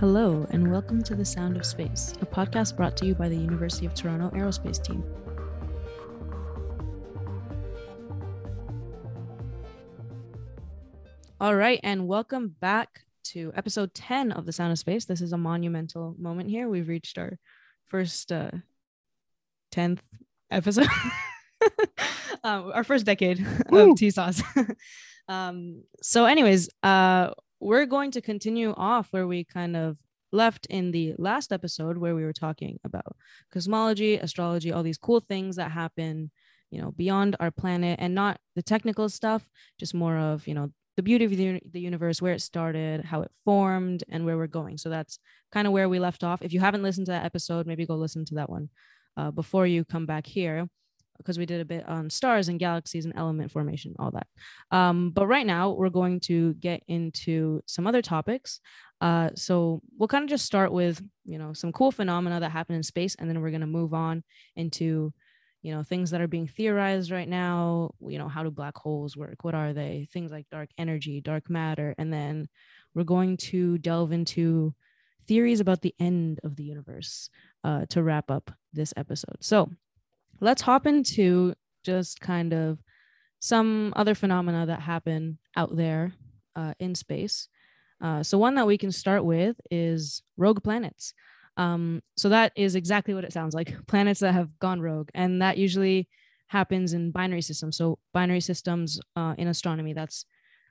Hello, and welcome to The Sound of Space, a podcast brought to you by the University of Toronto Aerospace Team. All right, and welcome back to episode 10 of The Sound of Space. This is a monumental moment here. We've reached our first uh, 10th episode, um, our first decade Woo. of TSOS. um, so, anyways, uh, we're going to continue off where we kind of left in the last episode where we were talking about cosmology, astrology, all these cool things that happen, you know, beyond our planet and not the technical stuff, just more of, you know, the beauty of the, universe, where it started, how it formed, and where we're going. So that's kind of where we left off. If you haven't listened to that episode, maybe go listen to that one uh, before you come back here because we did a bit on stars and galaxies and element formation, all that. Um, but right now, we're going to get into some other topics. Uh, so we'll kind of just start with, you know, some cool phenomena that happen in space, and then we're going to move on into, you know, things that are being theorized right now. You know, how do black holes work? What are they? Things like dark energy, dark matter, and then we're going to delve into theories about the end of the universe uh, to wrap up this episode. So let's hop into just kind of some other phenomena that happen out there uh, in space. Uh, so one that we can start with is rogue planets. Um, so that is exactly what it sounds like planets that have gone rogue. And that usually happens in binary systems. So binary systems uh, in astronomy, that's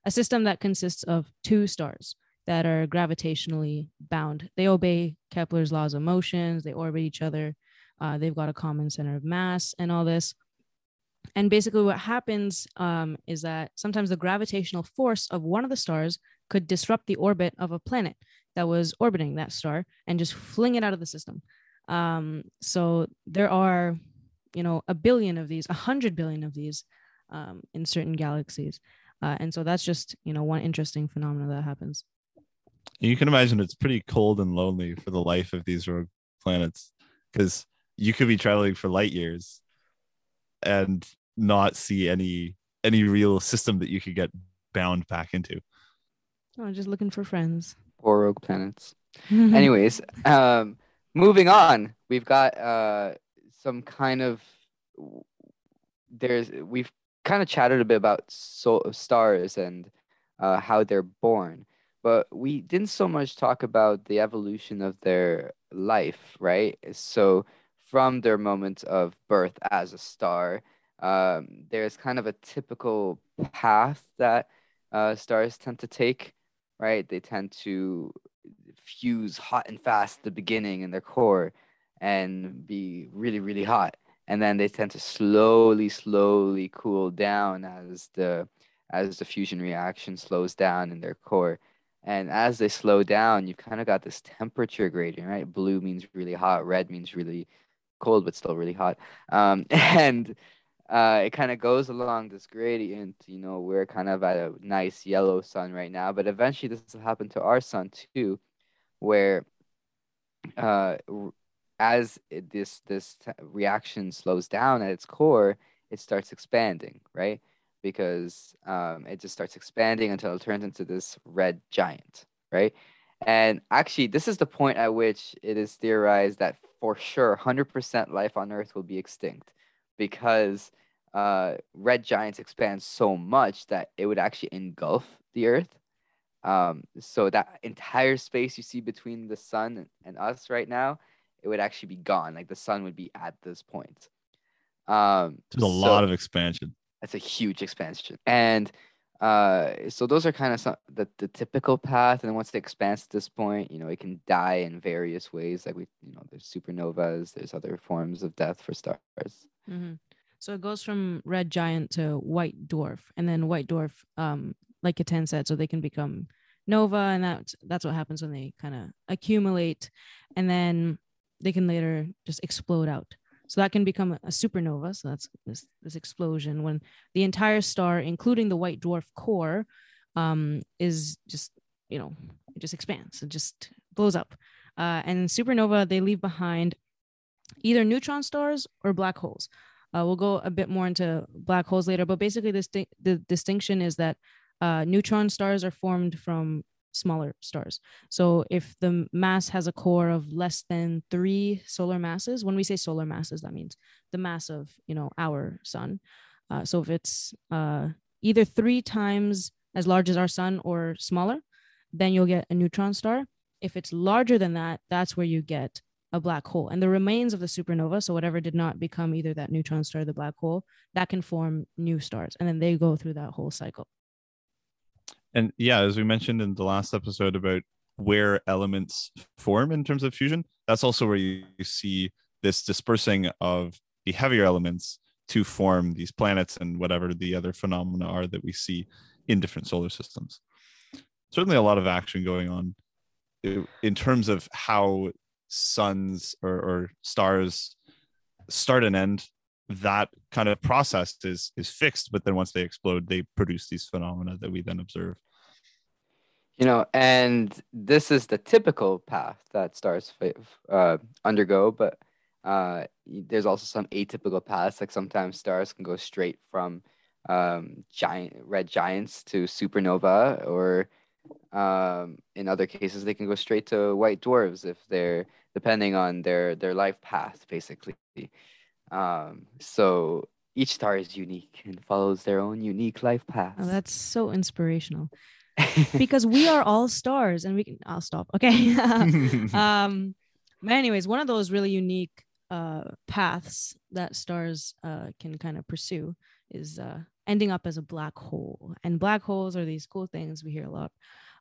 a system that consists of two stars that are gravitationally bound. They obey Kepler's laws of motions, they orbit each other, uh, they've got a common center of mass and all this. And basically, what happens um, is that sometimes the gravitational force of one of the stars could disrupt the orbit of a planet that was orbiting that star and just fling it out of the system. Um, so there are, you know, a billion of these, a hundred billion of these um, in certain galaxies. Uh, and so that's just, you know, one interesting phenomenon that happens. You can imagine it's pretty cold and lonely for the life of these rogue planets because you could be traveling for light years and not see any any real system that you could get bound back into. Oh, just looking for friends. or rogue planets. Anyways, um, moving on, we've got uh some kind of there's we've kind of chatted a bit about so stars and uh, how they're born, but we didn't so much talk about the evolution of their life, right? So from their moment of birth as a star, um, there's kind of a typical path that uh, stars tend to take, right? They tend to fuse hot and fast at the beginning in their core and be really, really hot. And then they tend to slowly, slowly cool down as the as the fusion reaction slows down in their core. And as they slow down, you've kind of got this temperature gradient, right? Blue means really hot, red means really cold, but still really hot. Um, and uh, it kind of goes along this gradient. You know, we're kind of at a nice yellow sun right now, but eventually this will happen to our sun too, where uh, as it, this this t- reaction slows down at its core, it starts expanding, right? Because um, it just starts expanding until it turns into this red giant, right? And actually, this is the point at which it is theorized that for sure 100% life on Earth will be extinct because uh, red giants expand so much that it would actually engulf the Earth. Um, so that entire space you see between the sun and, us right now, it would actually be gone. Like the sun would be at this point. Um, There's a lot of expansion. that's a huge expansion. And uh, so those are kind of some, the, the typical path. And then once it expands to this point, you know, it can die in various ways. Like we, you know, there's supernovas, there's other forms of death for stars. hmm So it goes from red giant to white dwarf, and then white dwarf, um, like Ketan said, so they can become nova, and that's that's what happens when they kind of accumulate, and then they can later just explode out. So that can become a, supernova. So that's this this explosion when the entire star, including the white dwarf core, um, is just you know it just expands. It just blows up. Uh, and supernova they leave behind either neutron stars or black holes. Uh, we'll go a bit more into black holes later, but basically, this the distinction is that uh, neutron stars are formed from smaller stars. So if the mass has a core of less than three solar masses, when we say solar masses, that means the mass of you know our sun. Uh, so if it's uh, either three times as large as our sun or smaller, then you'll get a neutron star. If it's larger than that, that's where you get a black hole. And the remains of the supernova, so whatever did not become either that neutron star or the black hole, that can form new stars. And then they go through that whole cycle. And yeah, as we mentioned in the last episode about where elements form in terms of fusion, that's also where you see this dispersing of the heavier elements to form these planets and whatever the other phenomena are that we see in different solar systems. Certainly, a lot of action going on in terms of how suns or, or stars start and end. That kind of process is is fixed, but then once they explode, they produce these phenomena that we then observe. You know, and this is the typical path that stars uh, undergo, but uh, there's also some atypical paths. Like sometimes stars can go straight from um, giant red giants to supernova, or um, in other cases they can go straight to white dwarfs if they're depending on their their life path, basically. Um, so each star is unique and follows their own unique life path. Oh, that's so inspirational. because we are all stars and we can I'll stop. Okay. um but anyways, one of those really unique uh, paths that stars uh, can kind of pursue is uh, ending up as a black hole. And black holes are these cool things we hear a lot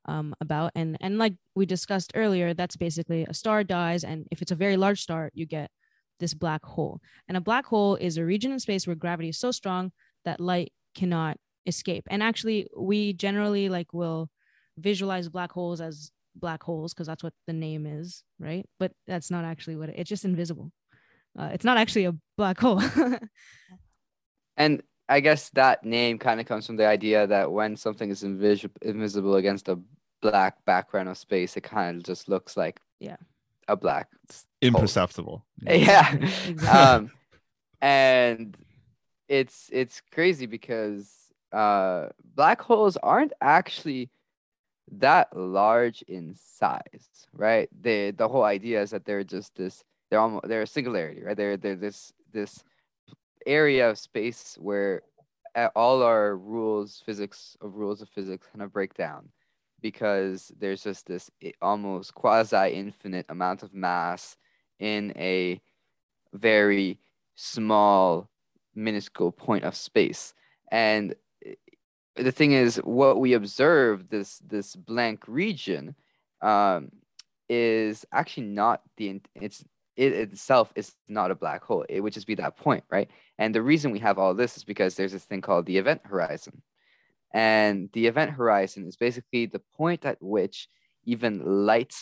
um, about. And and like we discussed earlier, that's basically a star dies, and if it's a very large star, you get this black hole. And a black hole is a region in space where gravity is so strong that light cannot escape. And actually, we generally like will visualize black holes as black holes because that's what the name is, right? But that's not actually what it, it's just invisible. Uh, it's not actually a black hole. and I guess that name kind of comes from the idea that when something is invis- invisible against a black background of space, it kind of just looks like yeah a black imperceptible. Hole. Yeah, um, and it's it's crazy because uh, black holes aren't actually that large in size, right? The the whole idea is that they're just this they're almost they're a singularity, right? They're they're this this area of space where all our rules, physics of rules of physics, kind of break down because there's just this almost quasi infinite amount of mass in a very small, minuscule point of space. And the thing is, what we observe this this blank region um, is actually not the it's it itself is not a black hole. It would just be that point, right? And the reason we have all this is because there's this thing called the event horizon. And the event horizon is basically the point at which even light,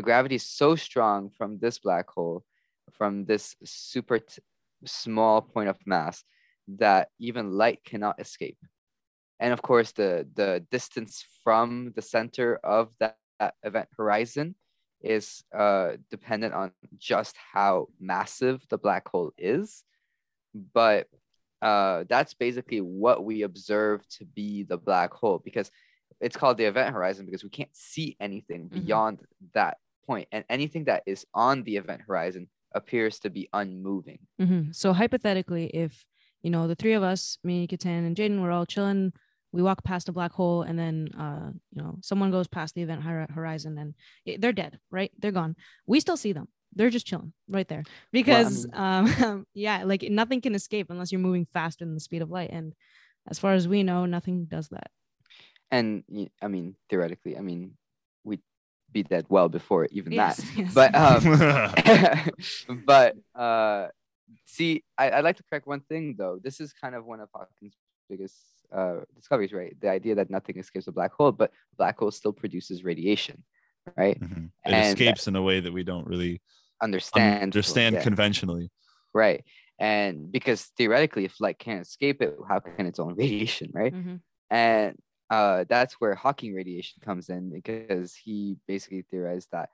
the gravity is so strong from this black hole, from this super t- small point of mass, that even light cannot escape. And of course, the, the distance from the center of that, that event horizon is uh, dependent on just how massive the black hole is. But uh, that's basically what we observe to be the black hole because it's called the event horizon because we can't see anything mm-hmm. beyond that point, and anything that is on the event horizon appears to be unmoving. Mm-hmm. So hypothetically, if you know the three of us, me, Ketan, and Jaden, we're all chilling we walk past a black hole and then uh, you know someone goes past the event horizon and they're dead right? They're gone. We still see them. They're just chilling right there. Because well, I mean, um, yeah like nothing can escape unless you're moving faster than the speed of light and as far as we know nothing does that. And i mean theoretically i mean we'd be dead well before even yes, that yes. but um but uh see I, i'd like to correct one thing though this is kind of one of hawking's biggest uh, discoveries, right? The idea that nothing escapes a black hole, but black hole still produces radiation, right? Mm-hmm. It and escapes in a way that we don't really understand understand yeah. conventionally, right? And because theoretically, if light can't escape it, how can its own radiation, right? Mm-hmm. And uh, that's where Hawking radiation comes in because he basically theorized that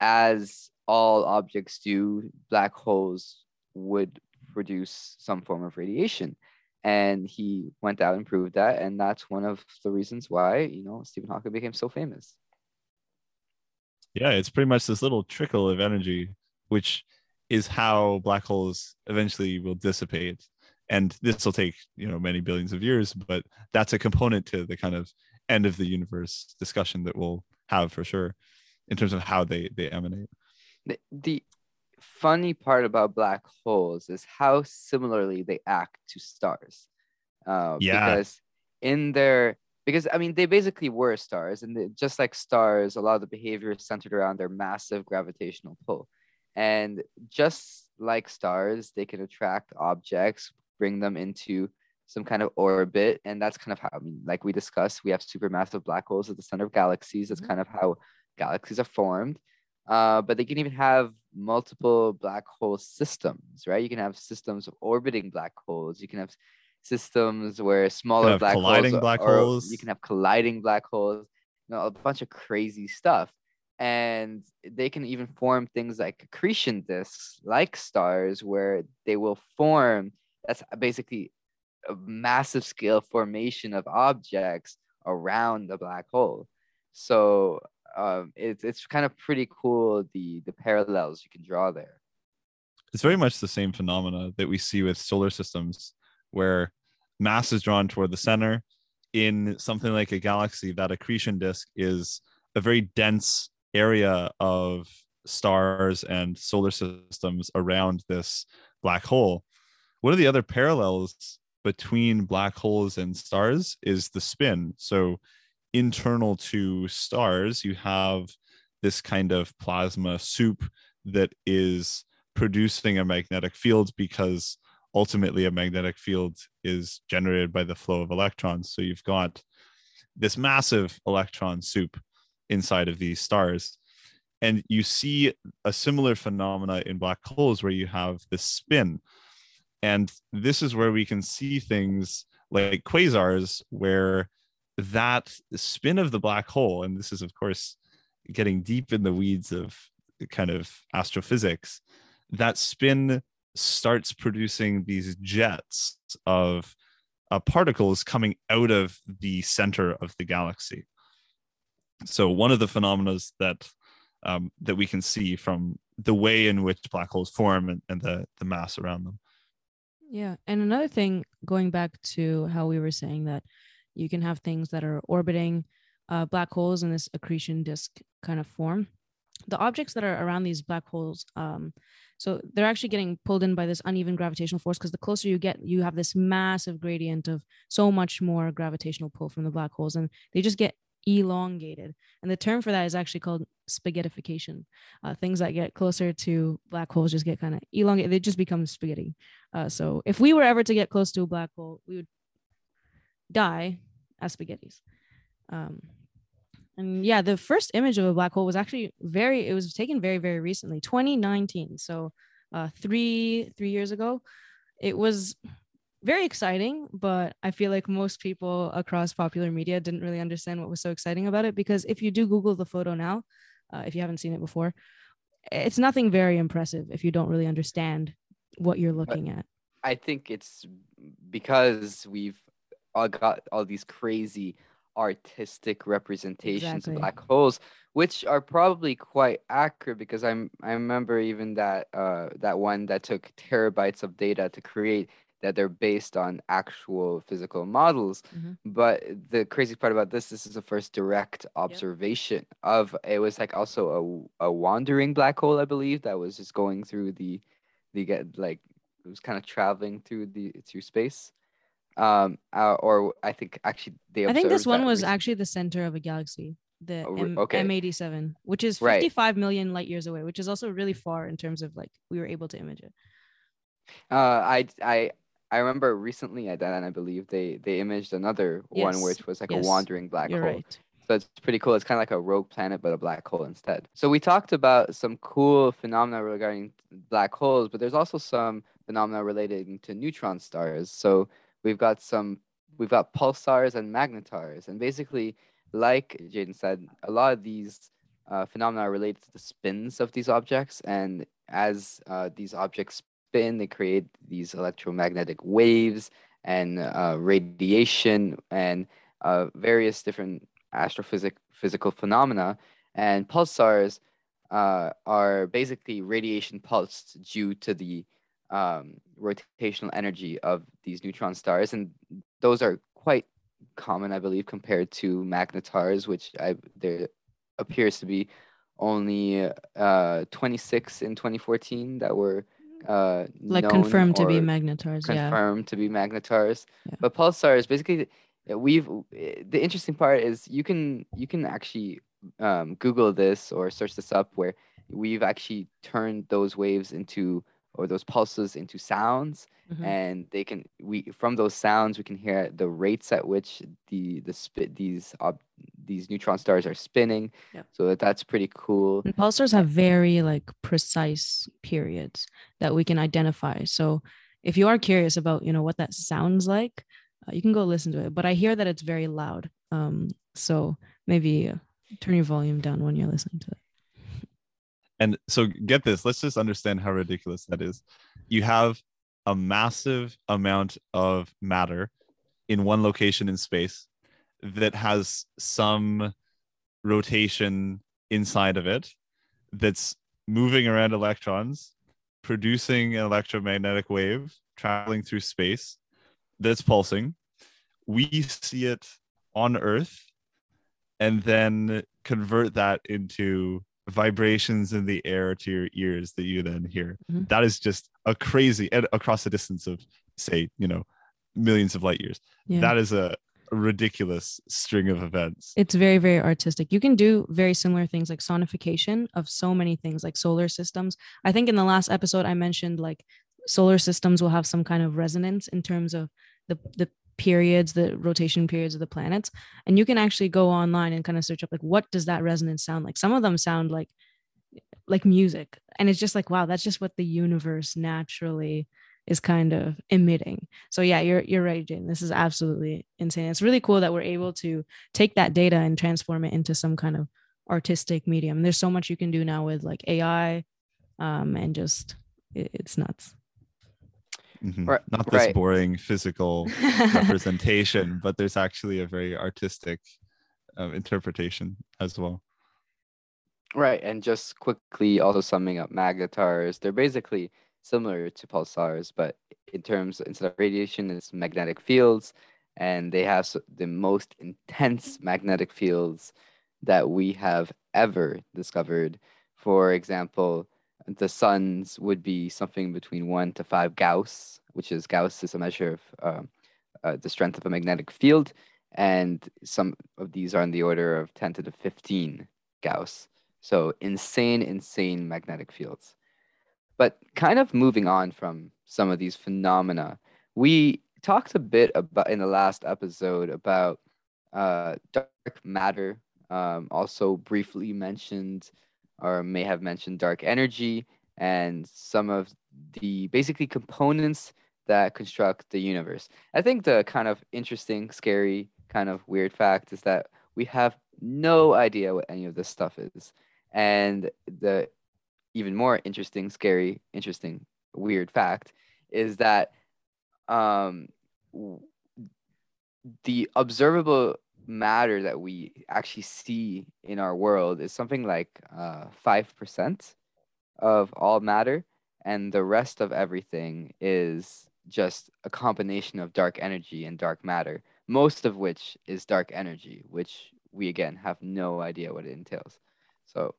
as all objects do, black holes would produce some form of radiation. And he went out and proved that. And that's one of the reasons why you know stephen hawking became so famous. Yeah, it's pretty much this little trickle of energy, which is how black holes eventually will dissipate. And this will take, you know, many billions of years, but that's a component to the kind of end of the universe discussion that we'll have for sure in terms of how they they emanate. The, the funny part about black holes is how similarly they act to stars. Uh, Yeah. Because in their because I mean they basically were stars, and they, just like stars, a lot of the behavior is centered around their massive gravitational pull, and just like stars, they can attract objects, bring them into some kind of orbit, and that's kind of how I mean, like we discussed, we have supermassive black holes at the center of galaxies. That's Mhm. kind of how galaxies are formed. Uh, but they can even have multiple black hole systems, right? You can have systems of orbiting black holes. You can have systems where smaller black colliding holes, black or holes. You can have colliding black holes. You know, a bunch of crazy stuff, and they can even form things like accretion disks, like stars, where they will form. That's basically a massive scale formation of objects around the black hole. So um, it's it's kind of pretty cool the the parallels you can draw there. it's very much the same phenomena that we see with solar systems where mass is drawn toward the center in something like a galaxy that accretion disk is a very dense area of stars and solar systems around this black hole one of the other parallels between black holes and stars is the spin so internal to stars you have this kind of plasma soup that is producing a magnetic field because ultimately a magnetic field is generated by the flow of electrons. So you've got this massive electron soup inside of these stars. And you see a similar phenomena in black holes where you have this spin. And this is where we can see things like quasars, where that spin of the black hole, and this is, of course, getting deep in the weeds of kind of astrophysics, that spin starts producing these jets of uh, particles coming out of the center of the galaxy. So one of the phenomena that um, that we can see from the way in which black holes form and, and the the mass around them. Yeah. And another thing, going back to how we were saying that you can have things that are orbiting uh, black holes in this accretion disk kind of form. The objects that are around these black holes, um, so they're actually getting pulled in by this uneven gravitational force because the closer you get, you have this massive gradient of so much more gravitational pull from the black holes, and they just get elongated. And the term for that is actually called spaghettification. Uh, things that get closer to black holes just get kind of elongated; they just become spaghetti. Uh, so if we were ever to get close to a black hole, we would die as spaghettis. Um, and yeah, the first image of a black hole was actually very. It was taken very very recently, 2019. So uh, three three years ago. It was very exciting, but I feel like most people across popular media didn't really understand what was so exciting about it because if you do Google the photo now, uh, if you haven't seen it before, it's nothing very impressive if you don't really understand what you're looking at. I think it's because we've all got all these crazy artistic representations Exactly. of black holes, which are probably quite accurate because I'm I remember even that uh that one that took terabytes of data to create that they're based on actual physical models. Mhm. But the crazy part about this, this is the first direct observation of it was like also a, a wandering black hole, I believe, that was just going through the the get like it was kind of traveling through the through space. Um, uh, or I think actually they. I think this one was recent- actually the center of a galaxy, the Oh, M- okay. M87, which is Right. 55 million light years away, which is also really far in terms of like we were able to image it. Uh, I I I remember recently at that, and I believe they they imaged another one Yes, which was like yes, a wandering black You're hole. right. So it's pretty cool. It's kind of like a rogue planet, but a black hole instead. So we talked about some cool phenomena regarding black holes, but there's also some phenomena relating to neutron stars. So we've got some, we've got pulsars and magnetars, and basically, like Jaden said, a lot of these uh, phenomena are related to the spins of these objects, and as uh, these objects spin, they create these electromagnetic waves and uh, radiation and uh, various different astrophysical phenomena. And pulsars uh, are basically radiation pulsed due to the um, rotational energy of these neutron stars, and those are quite common, I believe, compared to magnetars, which I there appears to be only uh 26 in 2014 that were uh like known confirmed to be magnetars. Yeah. confirmed to be magnetars Yeah. but pulsars basically uh, we've the interesting part is you can you can actually um, google this or search this up where we've actually turned those waves into or those pulses into sounds Mhm. and they can we from those sounds we can hear the rates at which the the spit these ob, these neutron stars are spinning Yep. so that, that's pretty cool And pulsars have very like precise periods that we can identify. So if you are curious about, you know, what that sounds like, uh, you can go listen to it. But I hear that it's very loud. Um, so maybe uh, turn your volume down when you're listening to it. And so get this, let's just understand how ridiculous that is. You have a massive amount of matter in one location in space that has some rotation inside of it that's moving around electrons, producing an electromagnetic wave traveling through space that's pulsing. We see it on Earth and then convert that into vibrations in the air to your ears that you then hear. Mhm. That is just a crazy and across a distance of say, you know, millions of light years. Yeah. That is a ridiculous string of events. it's very very artistic you can do very similar things like sonification of so many things like solar systems i think in the last episode i mentioned like solar systems will have some kind of resonance in terms of the the periods the rotation periods of the planets and you can actually go online and kind of search up like what does that resonance sound like? Some of them sound like like music and it's just like wow that's just what the universe naturally is kind of emitting. So yeah you're you're right jane this is absolutely insane. It's really cool that we're able to take that data and transform it into some kind of artistic medium. There's so much you can do now with like ai um and just it, it's nuts Mhm. Right- Not this right. boring physical representation, but there's actually a very artistic um, interpretation as well. Right, and just quickly also summing up magnetars, they're basically similar to pulsars, but in terms instead of radiation, it's magnetic fields, and they have the most intense magnetic fields that we have ever discovered. For example, the sun's would be something between one to five Gauss, which is Gauss is a measure of um, uh, the strength of a magnetic field, and some of these are in the order of 10 to the 15 Gauss. So insane, insane magnetic fields. But kind of moving on from some of these phenomena, we talked a bit about in the last episode about uh, dark matter. Um, also briefly mentioned, or may have mentioned dark energy and some of the basically components that construct the universe. I think the kind of interesting, scary, kind of weird fact is that we have no idea what any of this stuff is. And the even more interesting, scary, interesting, weird fact is that um, the observable matter that we actually see in our world is something like uh, 5% of all matter, and the rest of everything is just a combination of dark energy and dark matter, most of which is dark energy, which we again have no idea what it entails. So,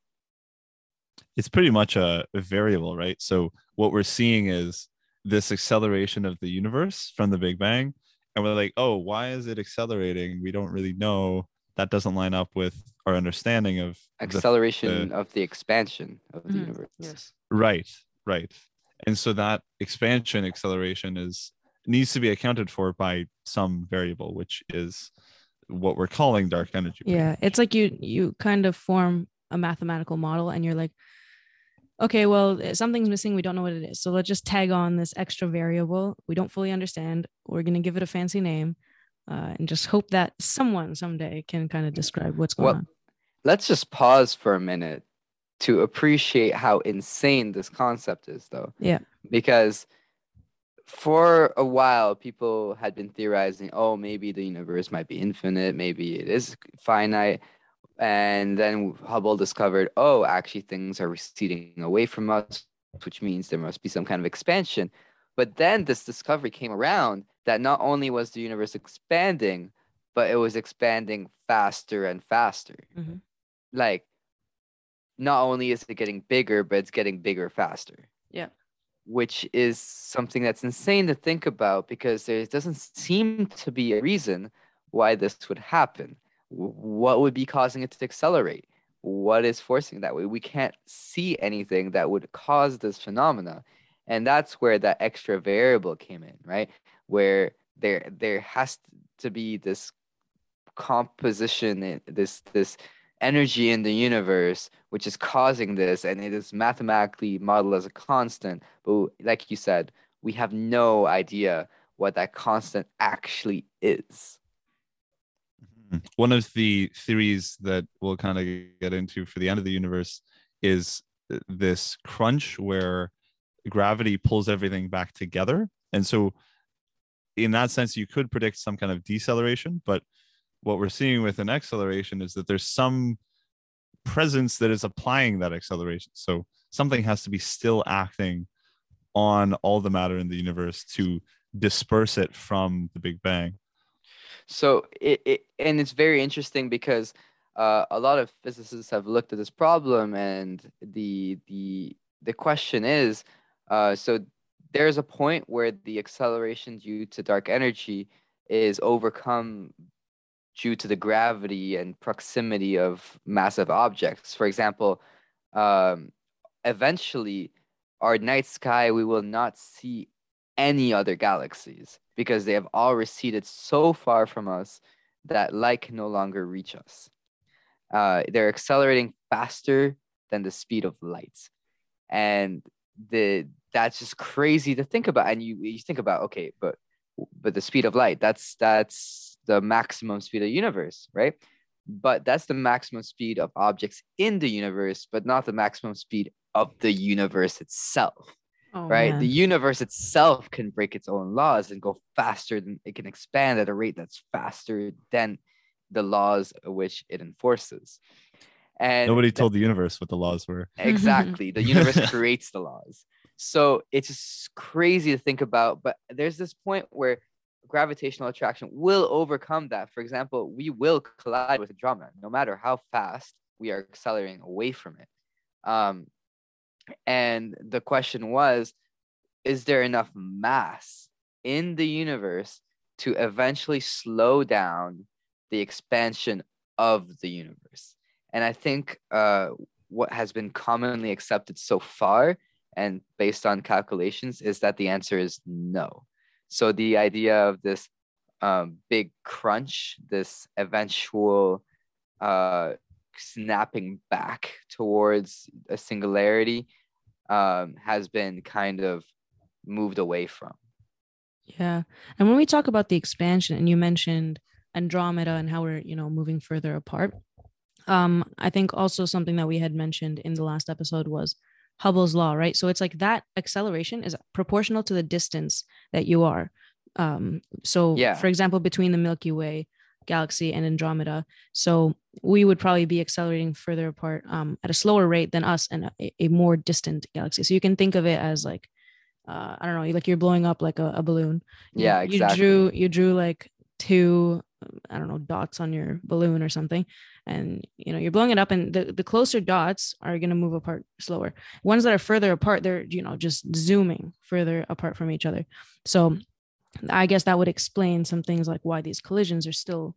It's pretty much a, a variable, right? So what we're seeing is this acceleration of the universe from the Big Bang, and we're like, oh, why is it accelerating? We don't really know. That doesn't line up with our understanding of the acceleration of the expansion of the Mhm. universe. yes Right, right. And so that expansion acceleration is needs to be accounted for by some variable, which is what we're calling dark energy. yeah much. it's like you you kind of form a mathematical model and you're like okay well eh, something's missing we don't know what it is so let's just tag on this extra variable we don't fully understand we're going to give it a fancy name uh, and just hope that someone someday can kind of describe what's going Well, on Let's just pause for a minute to appreciate how insane this concept is, though. Yeah. Because for a while, people had been theorizing, oh, maybe the universe might be infinite, maybe it is finite. And then Hubble discovered, oh, actually things are receding away from us, which means there must be some kind of expansion. But then this discovery came around that not only was the universe expanding, but it was expanding faster and faster. Mhm. Like, not only is it getting bigger, but it's getting bigger faster. Yeah. Which is something that's insane to think about because there doesn't seem to be a reason why this would happen. What would be causing it to accelerate? What is forcing that way? We can't see anything that would cause this phenomena. And that's where that extra variable came in, right? Where there there has to be this composition, in- this this energy in the universe which is causing this and it is mathematically modeled as a constant but like you said we have no idea what that constant actually is. Mm. One of the theories that we'll kind of get into for the end of the universe is uh, this crunch where gravity pulls everything back together. And so, in that sense, you could predict some kind of deceleration. But what we're seeing with an acceleration is that there's some presence that is applying that acceleration. So, something has to be still acting on all the matter in the universe to disperse it from the Big Bang. So it, it and it's very interesting because uh, a lot of physicists have looked at this problem, and the the the question is, uh, so there's a point where the acceleration due to dark energy is overcome due to the gravity and proximity of massive objects. For example, um, eventually, our night sky we will not see any other galaxies because they have all receded so far from us that light can no longer reach us. Uh, they're accelerating faster than the speed of light, and the that's just crazy to think about. And you you think about okay, but but the speed of light that's that's the maximum speed of the universe, right? But that's the maximum speed of objects in the universe, but not the maximum speed of the universe itself Oh, right? man. The universe itself can break its own laws and go faster than it can expand at a rate that's faster than the laws which it enforces. And Nobody told the universe what the laws were. exactly the universe creates the laws. So it's just crazy to think about. But there's this point where gravitational attraction will overcome that. For example, we will collide with Andromeda, no matter how fast we are accelerating away from it. Um, and the question was is there enough mass in the universe to eventually slow down the expansion of the universe? And I think uh, what has been commonly accepted so far and based on calculations is that the answer is no. So the idea of this um, big crunch, this eventual uh, snapping back towards a singularity um, has been kind of moved away from. Yeah. And when we talk about the expansion, and you mentioned Andromeda and how we're, you know, moving further apart, um, I think also something that we had mentioned in the last episode was Hubble's law, right? So it's like that acceleration is proportional to the distance that you are. Um, so, Yeah. for example, between the Milky Way galaxy and Andromeda, so we would probably be accelerating further apart um, at a slower rate than us and a, a more distant galaxy. So you can think of it as like, uh, I don't know, like you're blowing up like a, a balloon. You- Yeah, You exactly. drew you drew like two, I don't know, dots on your balloon or something, and you know you're blowing it up, and the the closer dots are gonna move apart slower. Ones that are further apart, they're you know just zooming further apart from each other. So I guess that would explain some things like why these collisions are still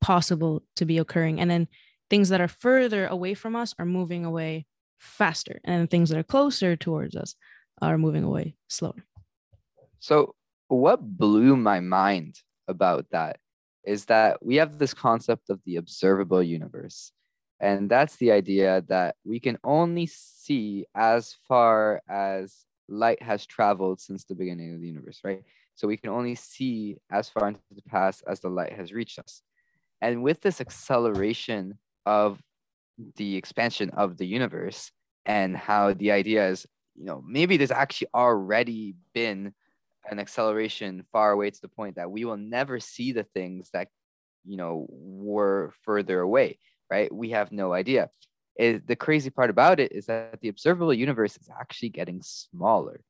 possible to be occurring, and then things that are further away from us are moving away faster, and things that are closer towards us are moving away slower. So, what blew my mind about that is that we have this concept of the observable universe. And that's the idea that we can only see as far as light has traveled since the beginning of the universe, right? So we can only see as far into the past as the light has reached us. And with this acceleration of the expansion of the universe and how the idea is, you know, maybe there's actually already been an acceleration far away to the point that we will never see the things that you know were further away right? We have no idea. It, the crazy part about it is that the observable universe is actually getting smaller.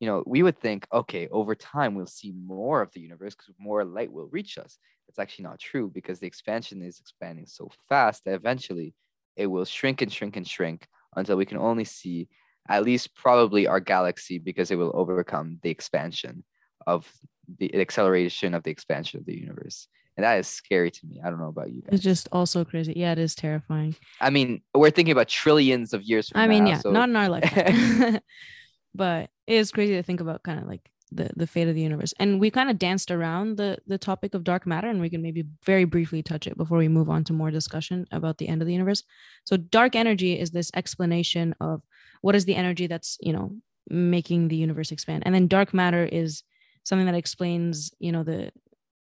You know, we would think, okay, over time we'll see more of the universe because more light will reach us. It's actually not true because the expansion is expanding so fast that eventually it will shrink and shrink and shrink until we can only see at least probably our galaxy because it will overcome the expansion of the acceleration of the expansion of the universe. And that is scary to me. I don't know about you guys. It's just also crazy. Yeah, it is terrifying. I mean, we're thinking about trillions of years from I mean, now, yeah, so- not in our lifetime. but it is crazy to think about kind of like the the fate of the universe. And we kind of danced around the the topic of dark matter and we can maybe very briefly touch it before we move on to more discussion about the end of the universe. So dark energy is this explanation of what is the energy that's, you know, making the universe expand. And then dark matter is something that explains, you know, the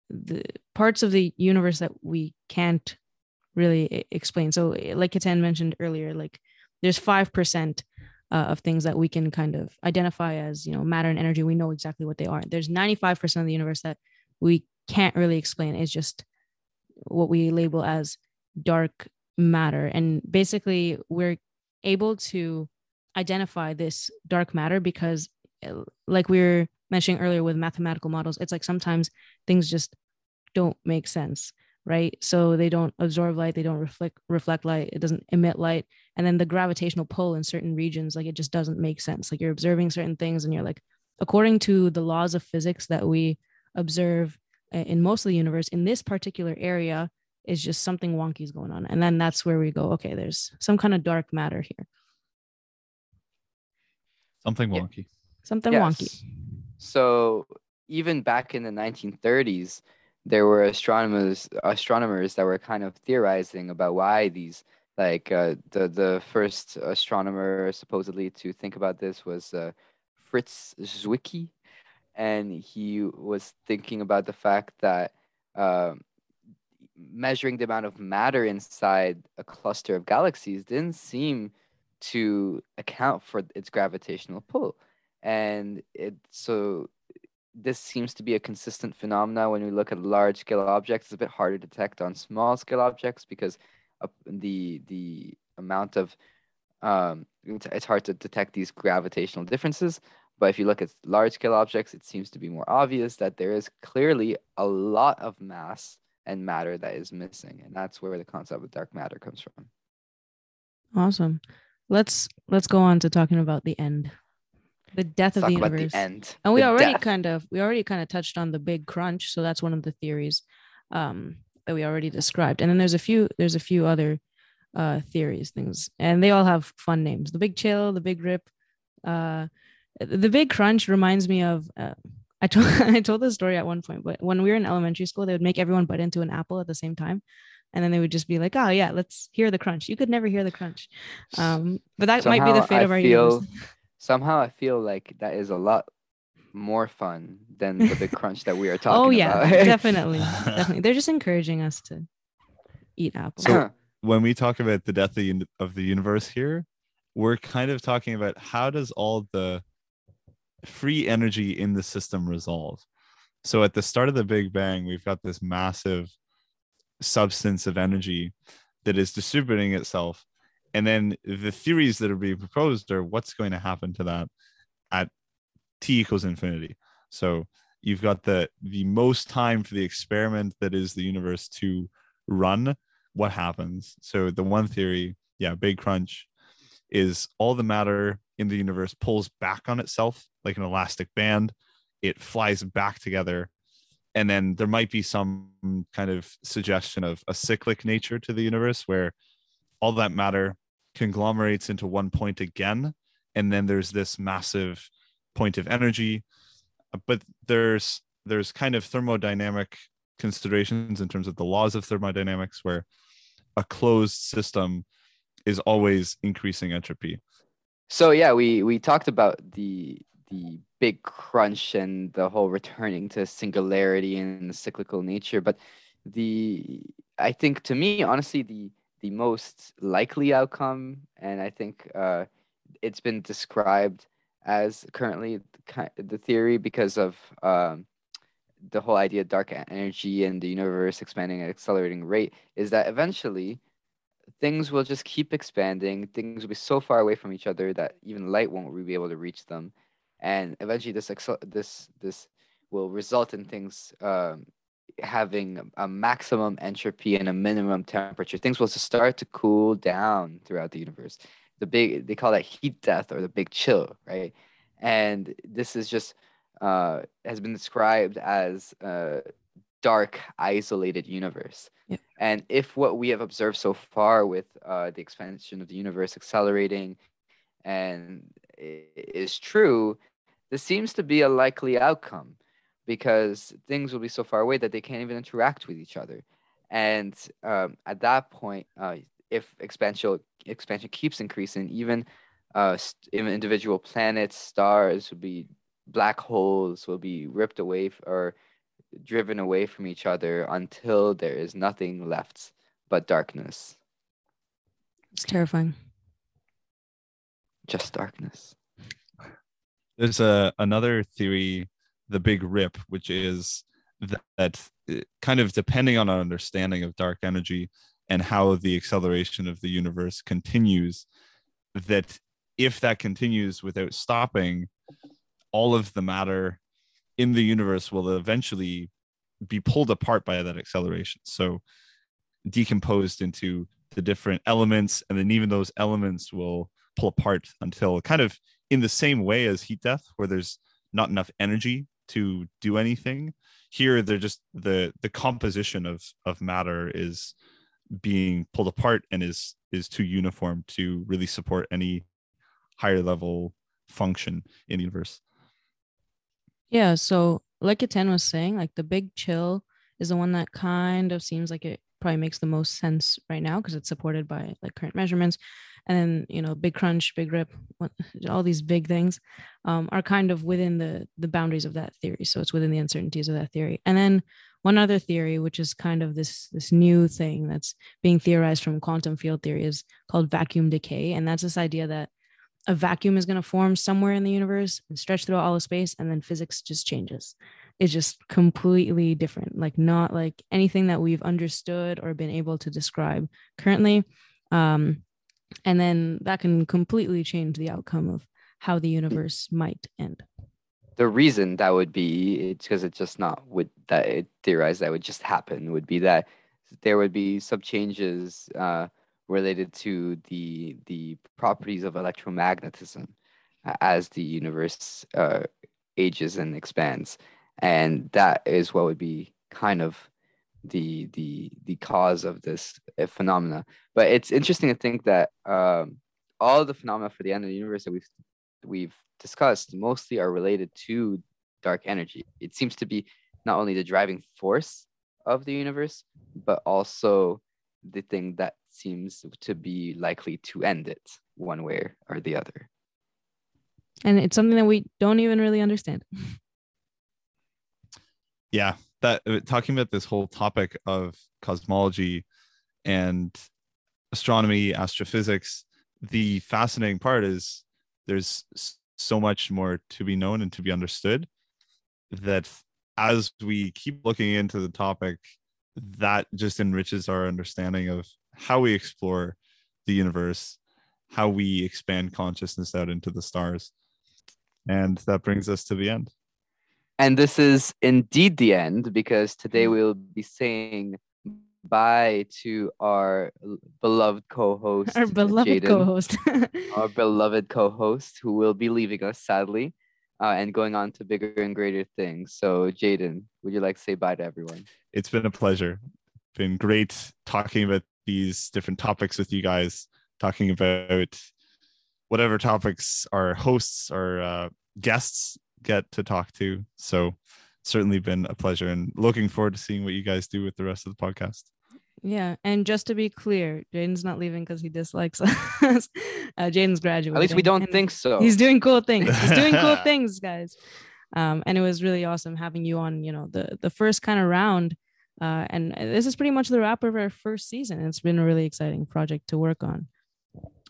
the parts of the universe that we can't really explain. So, like Ketan mentioned earlier, like there's five percent uh, of things that we can kind of identify as, you know, matter and energy. We know exactly what they are. There's 95 percent of the universe that we can't really explain. It's just what we label as dark matter, and basically we're able to identify this dark matter because, eh, like we were mentioning earlier with mathematical models, it's like sometimes things just don't make sense right so they don't absorb light they don't reflect reflect light it doesn't emit light and then the gravitational pull in certain regions like it just doesn't make sense like you're observing certain things and you're like according to the laws of physics that we observe in most of the universe in this particular area is just something wonky is going on and then that's where we go okay there's some kind of dark matter here Something Yeah. wonky. something Yes. wonky So even back in the 1930s, there were astronomers astronomers that were kind of theorizing about why these like uh, the the first astronomer supposedly to think about this was uh, Fritz Zwicky, and he was thinking about the fact that um, measuring the amount of matter inside a cluster of galaxies didn't seem to account for its gravitational pull. And it so this seems to be a consistent phenomena when we look at large scale objects. It's a bit harder to detect on small scale objects because the the amount of um it's hard to detect these gravitational differences. But if you look at large scale objects it seems to be more obvious that there is clearly a lot of mass and matter that is missing. And that's where the concept of dark matter comes from. Awesome. Let's let's go on to talking about the end the death Let's of the universe the end. And we the already death. kind of we already kind of touched on the big crunch. So that's one of the theories um that we already described. And then there's a few there's a few other uh theories things. And they all have fun names. The big chill the big rip uh the big crunch reminds me of uh, I told I told this story at one point, but when we were in elementary school, they would make everyone bite into an apple at the same time, and then they would just be like, "Oh yeah, let's hear the crunch." You could never hear the crunch, um, but that might be the fate I of our feel- universe. somehow I feel like that is a lot more fun than the big crunch that we are oh, talking Oh yeah, about. definitely, definitely. They're just encouraging us to eat apples. So- when we talk about the death of the, of the universe here, we're kind of talking about how does all the free energy in the system resolve. So at the start of the Big Bang, we've got this massive substance of energy that is distributing itself. And then the theories that are being proposed are what's going to happen to that at t equals infinity. So you've got the the most time for the experiment that is the universe to run what happens. So the one theory, yeah, big crunch is all the matter in the universe pulls back on itself like an elastic band. It flies back together. And then there might be some kind of suggestion of a cyclic nature to the universe where all that matter conglomerates into one point again. And then there's this massive point of energy. Uh, but there's there's kind of thermodynamic considerations in terms of the laws of thermodynamics where a closed system is always increasing entropy. So yeah, we we talked about the the big crunch and the whole returning to singularity and the cyclical nature, but the I think to me honestly the the most likely outcome, and I think uh, it's been described as currently the, the theory because of um, the whole idea of dark energy and the universe expanding at accelerating rate is that eventually things will just keep expanding. Things will be so far away from each other that even light won't be able to reach them, and eventually this this this will result in things um, having a maximum entropy and a minimum temperature. Things will start to cool down throughout the universe. The big they call that heat death or the big chill, right? And this is just uh, has been described as a dark, isolated universe. Yeah. And if what we have observed so far with uh, the expansion of the universe accelerating and is true, this seems to be a likely outcome because things will be so far away that they can't even interact with each other. And um, at that point, uh, if expansion expansion keeps increasing, even uh, individual planets, stars will be black holes will be ripped away or driven away from each other until there is nothing left but darkness. It's terrifying. Just darkness. There's a another theory, the big rip, which is that, uh, kind of depending on our understanding of dark energy and how the acceleration of the universe continues, that if that continues without stopping, all of the matter in the universe will eventually be pulled apart by that acceleration. So decomposed into the different elements, and then even those elements will pull apart until kind of in the same way as heat death, where there's not enough energy to do anything. Here, they're just the the composition of of matter is being pulled apart and is is too uniform to really support any higher level function in the universe. Yeah. So, like Ketan was saying, like the big chill is the one that kind of seems like it probably makes the most sense right now because it's supported by like current measurements. And then, you know, big crunch, big rip, all these big things um, are kind of within the the boundaries of that theory. So it's within the uncertainties of that theory. And then one other theory, which is kind of this this new thing that's being theorized from quantum field theory, is called vacuum decay, and that's this idea that a vacuum is going to form somewhere in the universe and stretch through all of space and then physics just changes it's just completely different like not like anything that we've understood or been able to describe currently um, and then that can completely change the outcome of how the universe might end. The reason that would be it's because it's just not would that it theorized that would just happen would be that there would be some changes uh, related to the the properties of electromagnetism as the universe uh, ages and expands, and that is what would be kind of the the the cause of this uh, phenomena. But it's interesting to think that um, all the phenomena for the end of the universe that we've we've discussed mostly are related to dark energy. It seems to be not only the driving force of the universe, but also the thing that seems to be likely to end it one way or the other. And it's something that we don't even really understand. Yeah, that uh, talking about this whole topic of cosmology and astronomy, astrophysics, the fascinating part is there's so much more to be known and to be understood that as we keep looking into the topic that just enriches our understanding of how we explore the universe, how we expand consciousness out into the stars. And that brings us to the end. And this is indeed the end because today we'll be saying bye to our beloved co-host our beloved Jaden, co-host our beloved co-host who will be leaving us sadly uh, and going on to bigger and greater things. So, Jaden, would you like to say bye to everyone? It's been a pleasure. Been great talking about these different topics with you guys, talking about whatever topics our hosts or uh, guests get to talk to. So, certainly been a pleasure and looking forward to seeing what you guys do with the rest of the podcast. Yeah, and just to be clear, Jaden's not leaving because he dislikes us. uh, Jaden's graduating. At least we don't think so. He's doing cool things. He's doing cool things, guys. Um, and it was really awesome having you on. You know, the the first kind of round, uh, and this is pretty much the wrap of our first season. It's been a really exciting project to work on.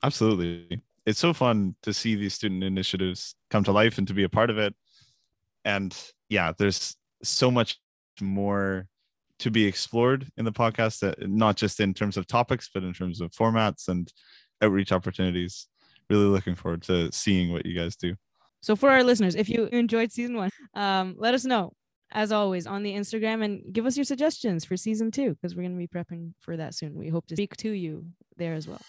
Absolutely, it's so fun to see these student initiatives come to life and to be a part of it. And yeah, there's so much more to be explored in the podcast, uh, not just in terms of topics, but in terms of formats and outreach opportunities. Really looking forward to seeing what you guys do. So for our listeners, if you enjoyed season one, um, let us know as always on the Instagram and give us your suggestions for season two because we're going to be prepping for that soon. We hope to speak to you there as well.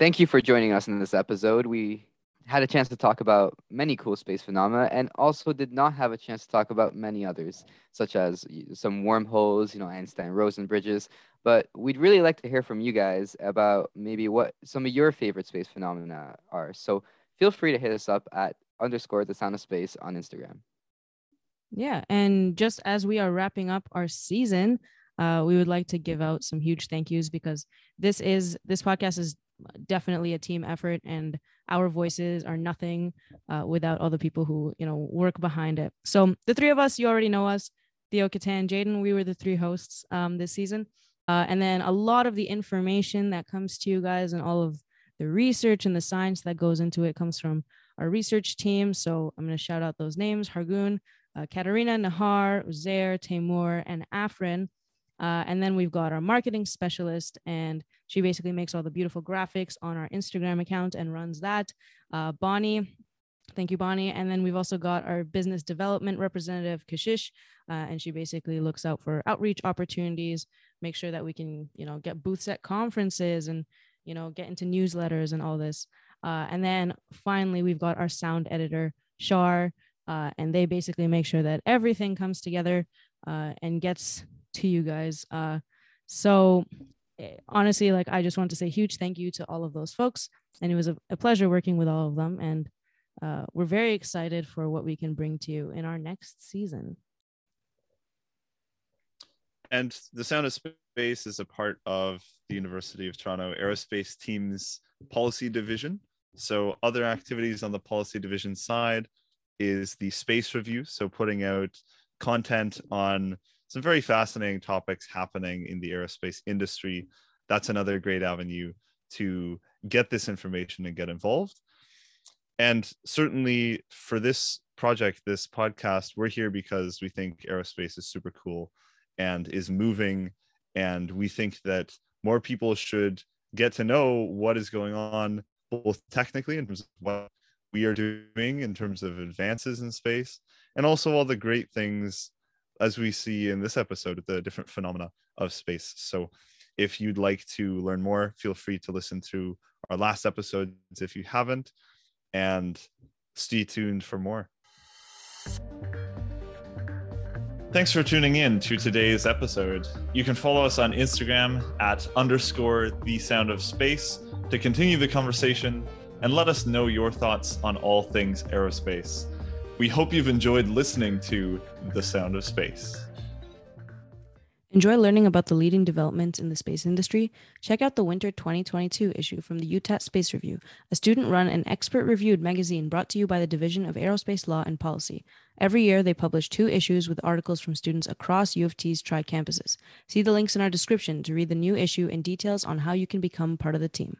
Thank you for joining us in this episode. We had a chance to talk about many cool space phenomena and also did not have a chance to talk about many others, such as some wormholes, you know, Einstein Rosen bridges. But we'd really like to hear from you guys about maybe what some of your favorite space phenomena are. So feel free to hit us up at underscore the sound of space on Instagram. Yeah. And just as we are wrapping up our season, uh, we would like to give out some huge thank yous because this is this podcast is definitely a team effort and our voices are nothing uh, without all the people who you know work behind it. So the three of us you already know us theo Ketan, jaden we were the three hosts um, this season. Uh, and then a lot of the information that comes to you guys and all of the research and the science that goes into it comes from our research team. So i'm going to shout out those names hargun uh, katarina Nihar uzair Taymour and afrin uh, and then we've got our marketing specialist, and she basically makes all the beautiful graphics on our Instagram account and runs that. Uh, Bonney, thank you, Bonney. And then we've also got our business development representative, Kashish, uh, and she basically looks out for outreach opportunities, make sure that we can, you know, get booths at conferences and, you know, get into newsletters and all this. Uh, and then finally, we've got our sound editor, Shar, uh, and they basically make sure that everything comes together uh, and gets to you guys. Uh, so eh, honestly, like I just want to say huge thank you to all of those folks, and it was a, a pleasure working with all of them. And uh, we're very excited for what we can bring to you in our next season. And the Sound of Space is a part of the University of Toronto Aerospace Team's policy division. So, other activities on the policy division side is the space review. So, putting out content on some very fascinating topics happening in the aerospace industry. That's another great avenue to get this information and get involved. And certainly for this project, this podcast, we're here because we think aerospace is super cool and is moving. And we think that more people should get to know what is going on, both technically in terms of what we are doing in terms of advances in space, and also all the great things as we see in this episode, the different phenomena of space. So if you'd like to learn more, feel free to listen to our last episodes if you haven't, and stay tuned for more. Thanks for tuning in to today's episode. You can follow us on Instagram at underscore the sound of space to continue the conversation and let us know your thoughts on all things aerospace. We hope you've enjoyed listening to The Sound of Space. Enjoy learning about the leading developments in the space industry? Check out the winter 2022 issue from the UTAT Space Review, a student run and expert reviewed magazine brought to you by the Division of Aerospace Law and Policy. Every year, they publish two issues with articles from students across U of T's tri campuses. See the links in our description to read the new issue and details on how you can become part of the team.